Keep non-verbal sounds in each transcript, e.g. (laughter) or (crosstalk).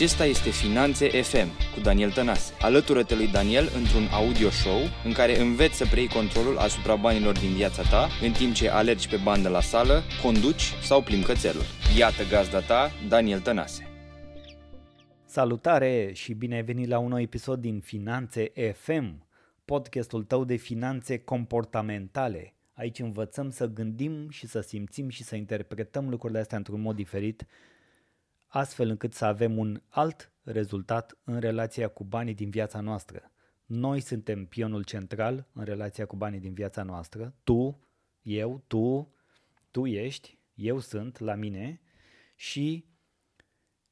Acesta este Finanțe FM cu Daniel Tănase. Alătură-te lui Daniel într-un audio show în care înveți să preiei controlul asupra banilor din viața ta în timp ce alergi pe bandă la sală, conduci sau plimbi cățelul. Iată gazda ta, Daniel Tănase. Salutare și bine ai venit la un nou episod din Finanțe FM, podcastul tău de finanțe comportamentale. Aici învățăm să gândim și să simțim și să interpretăm lucrurile astea într-un mod diferit astfel încât să avem un alt rezultat în relația cu banii din viața noastră. Noi suntem pionul central în relația cu banii din viața noastră, tu, eu, tu, tu ești, eu sunt la mine și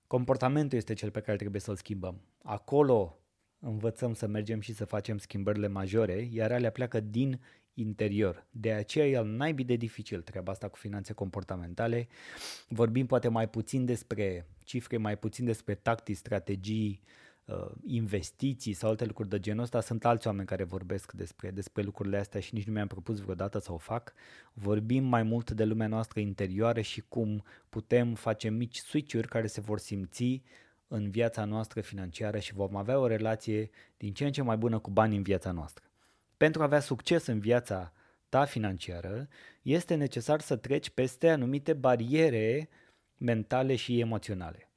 comportamentul este cel pe care trebuie să-l schimbăm. Acolo învățăm să mergem și să facem schimbările majore, iar alea pleacă din interior. De aceea e al naibii de dificil treaba asta cu finanțe comportamentale. Vorbim poate mai puțin despre cifre, mai puțin despre tactici, strategii, uh, investiții sau alte lucruri de genul ăsta. Sunt alți oameni care vorbesc despre, despre lucrurile astea și nici nu mi-am propus vreodată să o fac. Vorbim mai mult de lumea noastră interioară și cum putem face mici switch-uri care se vor simți în viața noastră financiară și vom avea o relație din ce în ce mai bună cu banii în viața noastră. Pentru a avea succes în viața ta financiară, este necesar să treci peste anumite bariere mentale și emoționale.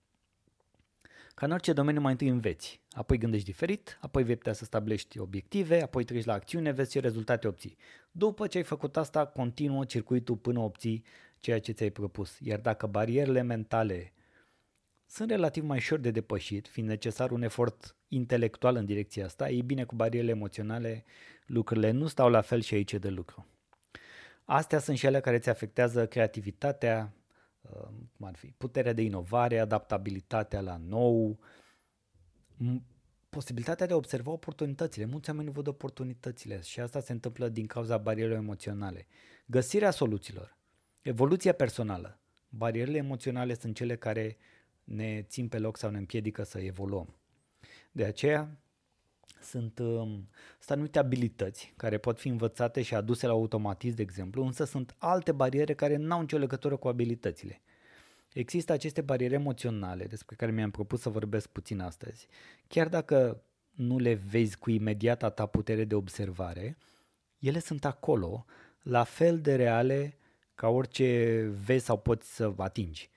Ca în orice domeniu, mai întâi înveți, apoi gândești diferit, apoi vei putea să stabilești obiective, apoi treci la acțiune, vezi ce rezultate obții. După ce ai făcut asta, continuă circuitul până obții ceea ce ți-ai propus. Iar dacă barierele mentale sunt relativ mai ușor de depășit, fiind necesar un efort intelectual în direcția asta, ei bine cu barierele emoționale lucrurile nu stau la fel și aici de lucru. Astea sunt și ele care îți afectează creativitatea, uh, cum ar fi puterea de inovare, adaptabilitatea la nou, posibilitatea de a observa oportunitățile. Mulți oameni nu văd oportunitățile și asta se întâmplă din cauza barierelor emoționale. Găsirea soluțiilor, evoluția personală. Barierele emoționale sunt cele care ne țin pe loc sau ne împiedică să evoluăm. De aceea, sunt, um, sunt anumite abilități care pot fi învățate și aduse la automatism, de exemplu, însă sunt alte bariere care nu au nicio legătură cu abilitățile. Există aceste bariere emoționale despre care mi-am propus să vorbesc puțin astăzi. Chiar dacă nu le vezi cu imediata ta putere de observare, ele sunt acolo, la fel de reale ca orice vezi sau poți să atingi.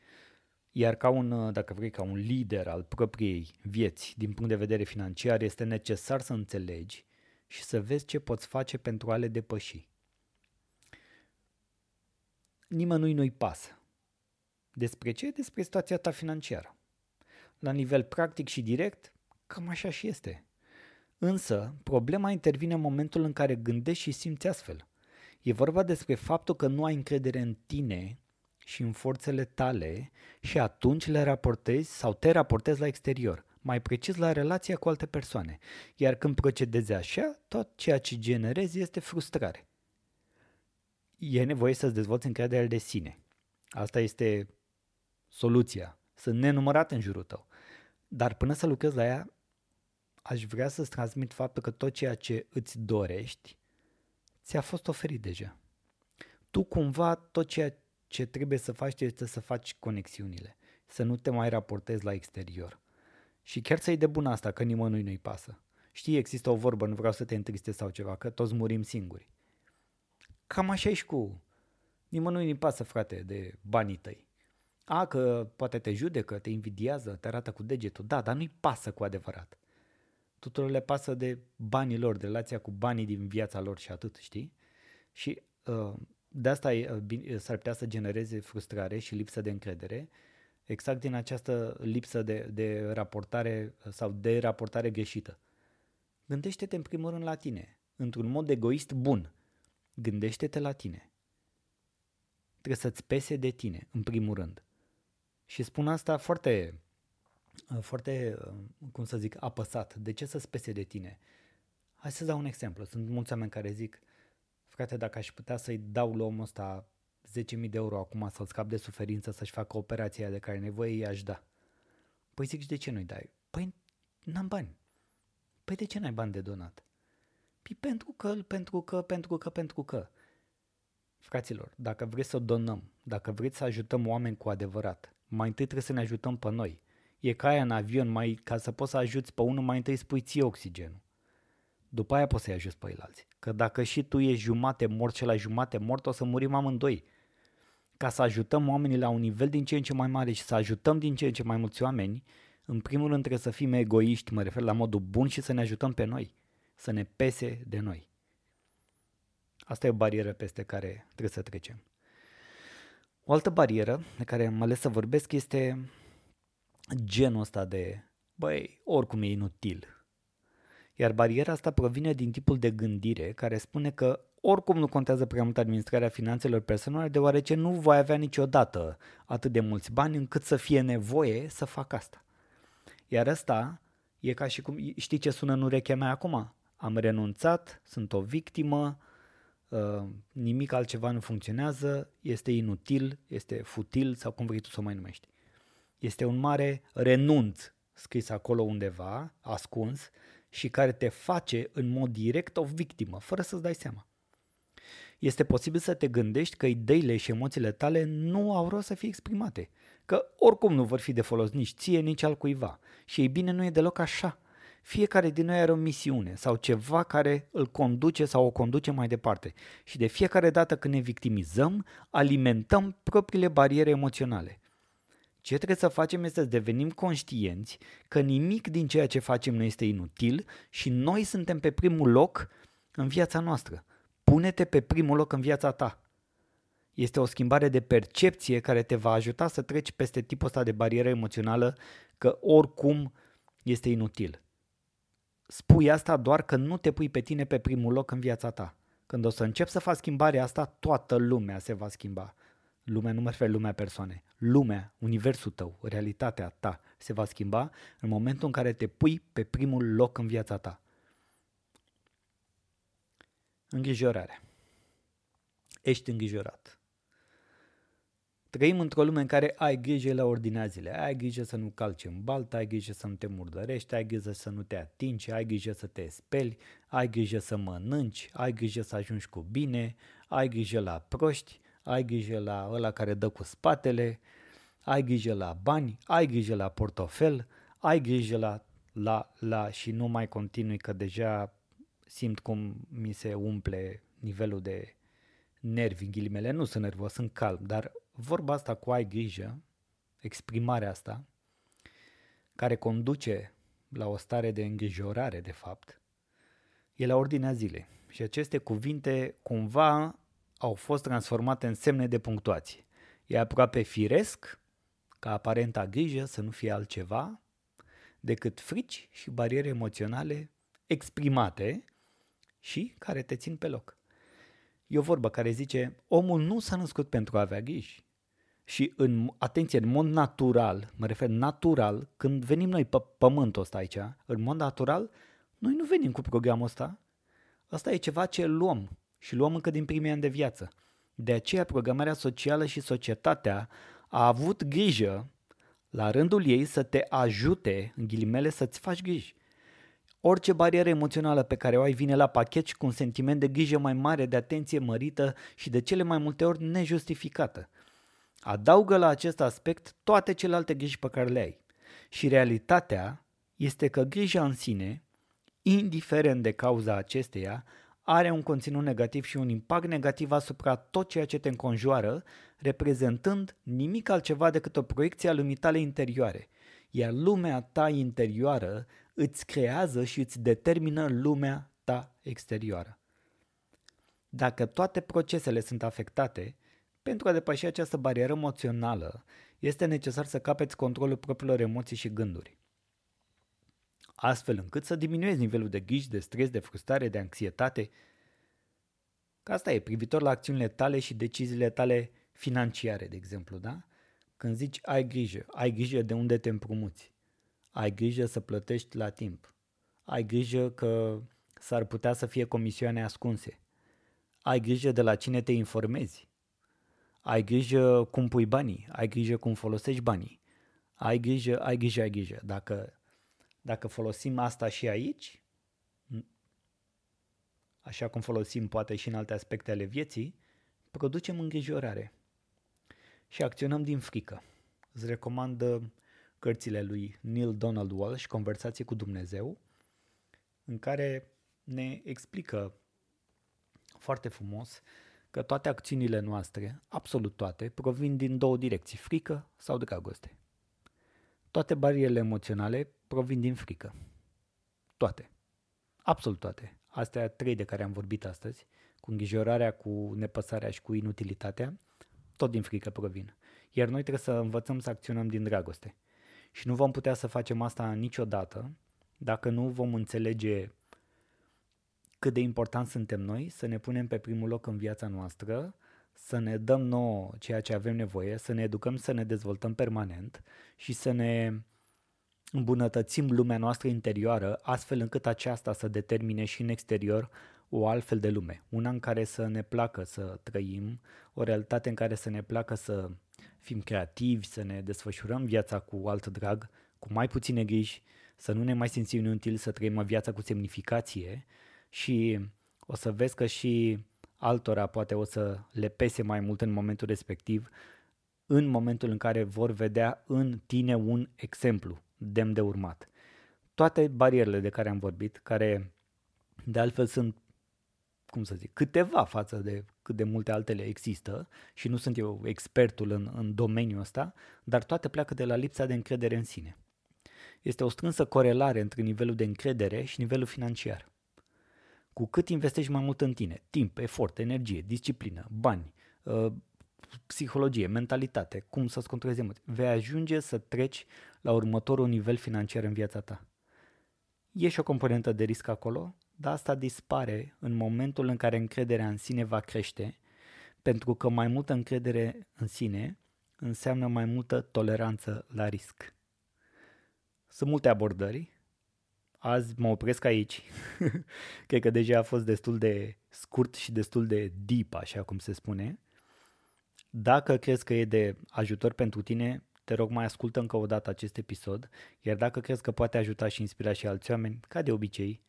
Iar ca un, dacă vrei, ca un lider al propriei vieți din punct de vedere financiar, este necesar să înțelegi și să vezi ce poți face pentru a le depăși. Nimănui nu-i pasă. Despre ce? Despre situația ta financiară. La nivel practic și direct, cam așa și este. Însă, problema intervine în momentul în care gândești și simți astfel. E vorba despre faptul că nu ai încredere în tine și în forțele tale și atunci le raportezi sau te raportezi la exterior, mai precis la relația cu alte persoane. Iar când procedezi așa, tot ceea ce generezi este frustrare. E nevoie să-ți dezvolți încrederea de sine. Asta este soluția. Sunt nenumărate în jurul tău. Dar până să lucrezi la ea, aș vrea să-ți transmit faptul că tot ceea ce îți dorești ți-a fost oferit deja. Tu cumva tot ceea ce trebuie să faci este să faci conexiunile, să nu te mai raportezi la exterior. Și chiar să-i de bun asta, că nimănui nu-i pasă. Știi, există o vorbă, nu vreau să te întristezi sau ceva, că toți murim singuri. Cam așa e și cu... Nimănui nu-i pasă, frate, de banii tăi. A, că poate te judecă, te invidiază, te arată cu degetul. Da, dar nu-i pasă cu adevărat. Tuturor le pasă de banii lor, de relația cu banii din viața lor și atât, știi? Și uh, de asta s-ar putea să genereze frustrare și lipsă de încredere, exact din această lipsă de, de raportare sau de raportare greșită. Gândește-te în primul rând la tine, într-un mod egoist bun. Gândește-te la tine. Trebuie să-ți pese de tine, în primul rând. Și spun asta foarte, foarte, cum să zic, apăsat. De ce să-ți pese de tine? Hai să dau un exemplu. Sunt mulți oameni care zic, frate, dacă aș putea să-i dau la omul ăsta 10.000 de euro acum să-l scap de suferință, să-și facă operația de care nevoie, i-aș da. Păi zic, și de ce nu-i dai? Păi n-am bani. Păi de ce n-ai bani de donat? Păi pentru că, pentru că, pentru că, pentru că. Fraților, dacă vreți să donăm, dacă vreți să ajutăm oameni cu adevărat, mai întâi trebuie să ne ajutăm pe noi. E ca aia în avion, mai, ca să poți să ajuți pe unul, mai întâi spui ție oxigenul. După aia poți să-i ajuți pe alții. Că dacă și tu ești jumate mort și la jumate mort, o să murim amândoi. Ca să ajutăm oamenii la un nivel din ce în ce mai mare și să ajutăm din ce în ce mai mulți oameni, în primul rând trebuie să fim egoiști, mă refer la modul bun și să ne ajutăm pe noi, să ne pese de noi. Asta e o barieră peste care trebuie să trecem. O altă barieră de care am ales să vorbesc este genul ăsta de, băi, oricum e inutil. Iar bariera asta provine din tipul de gândire care spune că oricum nu contează prea mult administrarea finanțelor personale, deoarece nu voi avea niciodată atât de mulți bani încât să fie nevoie să fac asta. Iar asta e ca și cum, știi ce sună în urechea mea acum? Am renunțat, sunt o victimă, uh, nimic altceva nu funcționează, este inutil, este futil sau cum vrei tu să o mai numești. Este un mare renunț scris acolo undeva, ascuns, și care te face în mod direct o victimă, fără să-ți dai seama. Este posibil să te gândești că ideile și emoțiile tale nu au rost să fie exprimate, că oricum nu vor fi de folos nici ție, nici al cuiva. Și ei bine, nu e deloc așa. Fiecare din noi are o misiune sau ceva care îl conduce sau o conduce mai departe. Și de fiecare dată când ne victimizăm, alimentăm propriile bariere emoționale. Ce trebuie să facem este să devenim conștienți că nimic din ceea ce facem nu este inutil și noi suntem pe primul loc în viața noastră. Pune-te pe primul loc în viața ta. Este o schimbare de percepție care te va ajuta să treci peste tipul ăsta de barieră emoțională că oricum este inutil. Spui asta doar că nu te pui pe tine pe primul loc în viața ta. Când o să începi să faci schimbarea asta, toată lumea se va schimba. Lumea nu mă refer lumea persoane. Lumea, universul tău, realitatea ta se va schimba în momentul în care te pui pe primul loc în viața ta. Îngrijorare. Ești îngrijorat. Trăim într-o lume în care ai grijă la ordinea zile, ai grijă să nu calci în baltă, ai grijă să nu te murdărești, ai grijă să nu te atingi, ai grijă să te speli, ai grijă să mănânci, ai grijă să ajungi cu bine, ai grijă la proști, ai grijă la ăla care dă cu spatele, ai grijă la bani, ai grijă la portofel, ai grijă la, la, la și nu mai continui că deja simt cum mi se umple nivelul de nervi, în ghilimele, nu sunt nervos, sunt calm, dar vorba asta cu ai grijă, exprimarea asta, care conduce la o stare de îngrijorare, de fapt, e la ordinea zilei. Și aceste cuvinte cumva au fost transformate în semne de punctuație. E aproape firesc ca aparenta grijă să nu fie altceva decât frici și bariere emoționale exprimate și care te țin pe loc. E o vorbă care zice, omul nu s-a născut pentru a avea griji. Și în, atenție, în mod natural, mă refer natural, când venim noi pe pământul ăsta aici, în mod natural, noi nu venim cu programul ăsta. Asta e ceva ce luăm și luăm încă din primii ani de viață. De aceea programarea socială și societatea a avut grijă la rândul ei să te ajute, în ghilimele, să-ți faci griji. Orice barieră emoțională pe care o ai vine la pachet și cu un sentiment de grijă mai mare, de atenție mărită și de cele mai multe ori nejustificată. Adaugă la acest aspect toate celelalte griji pe care le ai. Și realitatea este că grija în sine, indiferent de cauza acesteia, are un conținut negativ și un impact negativ asupra tot ceea ce te înconjoară, reprezentând nimic altceva decât o proiecție a lumii tale interioare. Iar lumea ta interioară îți creează și îți determină lumea ta exterioară. Dacă toate procesele sunt afectate, pentru a depăși această barieră emoțională, este necesar să capeți controlul propriilor emoții și gânduri astfel încât să diminuezi nivelul de griji, de stres, de frustrare, de anxietate. Că asta e privitor la acțiunile tale și deciziile tale financiare, de exemplu, da? Când zici ai grijă, ai grijă de unde te împrumuți, ai grijă să plătești la timp, ai grijă că s-ar putea să fie comisioane ascunse, ai grijă de la cine te informezi, ai grijă cum pui banii, ai grijă cum folosești banii, ai grijă, ai grijă, ai grijă. Dacă dacă folosim asta și aici, așa cum folosim poate și în alte aspecte ale vieții, producem îngrijorare și acționăm din frică. Îți recomand uh, cărțile lui Neil Donald Walsh, Conversație cu Dumnezeu, în care ne explică foarte frumos că toate acțiunile noastre, absolut toate, provin din două direcții, frică sau dragoste. Toate barierele emoționale provin din frică. Toate. Absolut toate. Astea trei de care am vorbit astăzi, cu îngrijorarea, cu nepăsarea și cu inutilitatea, tot din frică provin. Iar noi trebuie să învățăm să acționăm din dragoste. Și nu vom putea să facem asta niciodată dacă nu vom înțelege cât de important suntem noi, să ne punem pe primul loc în viața noastră, să ne dăm nouă ceea ce avem nevoie, să ne educăm, să ne dezvoltăm permanent și să ne îmbunătățim lumea noastră interioară, astfel încât aceasta să determine și în exterior o altfel de lume. Una în care să ne placă să trăim, o realitate în care să ne placă să fim creativi, să ne desfășurăm viața cu alt drag, cu mai puține griji, să nu ne mai simțim inutil, să trăim viața cu semnificație și o să vezi că și altora poate o să le pese mai mult în momentul respectiv, în momentul în care vor vedea în tine un exemplu demn de urmat. Toate barierele de care am vorbit, care de altfel sunt, cum să zic, câteva față de cât de multe altele există și nu sunt eu expertul în, în domeniul ăsta, dar toate pleacă de la lipsa de încredere în sine. Este o strânsă corelare între nivelul de încredere și nivelul financiar. Cu cât investești mai mult în tine, timp, efort, energie, disciplină, bani, uh, psihologie, mentalitate, cum să-ți controlezi emoții, vei ajunge să treci la următorul nivel financiar în viața ta. E și o componentă de risc acolo, dar asta dispare în momentul în care încrederea în sine va crește, pentru că mai multă încredere în sine înseamnă mai multă toleranță la risc. Sunt multe abordări, azi mă opresc aici. (laughs) Cred că deja a fost destul de scurt și destul de deep, așa cum se spune. Dacă crezi că e de ajutor pentru tine, te rog mai ascultă încă o dată acest episod, iar dacă crezi că poate ajuta și inspira și alți oameni, ca de obicei,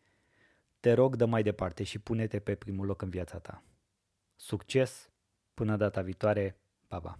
te rog dă mai departe și pune-te pe primul loc în viața ta. Succes! Până data viitoare, pa, pa!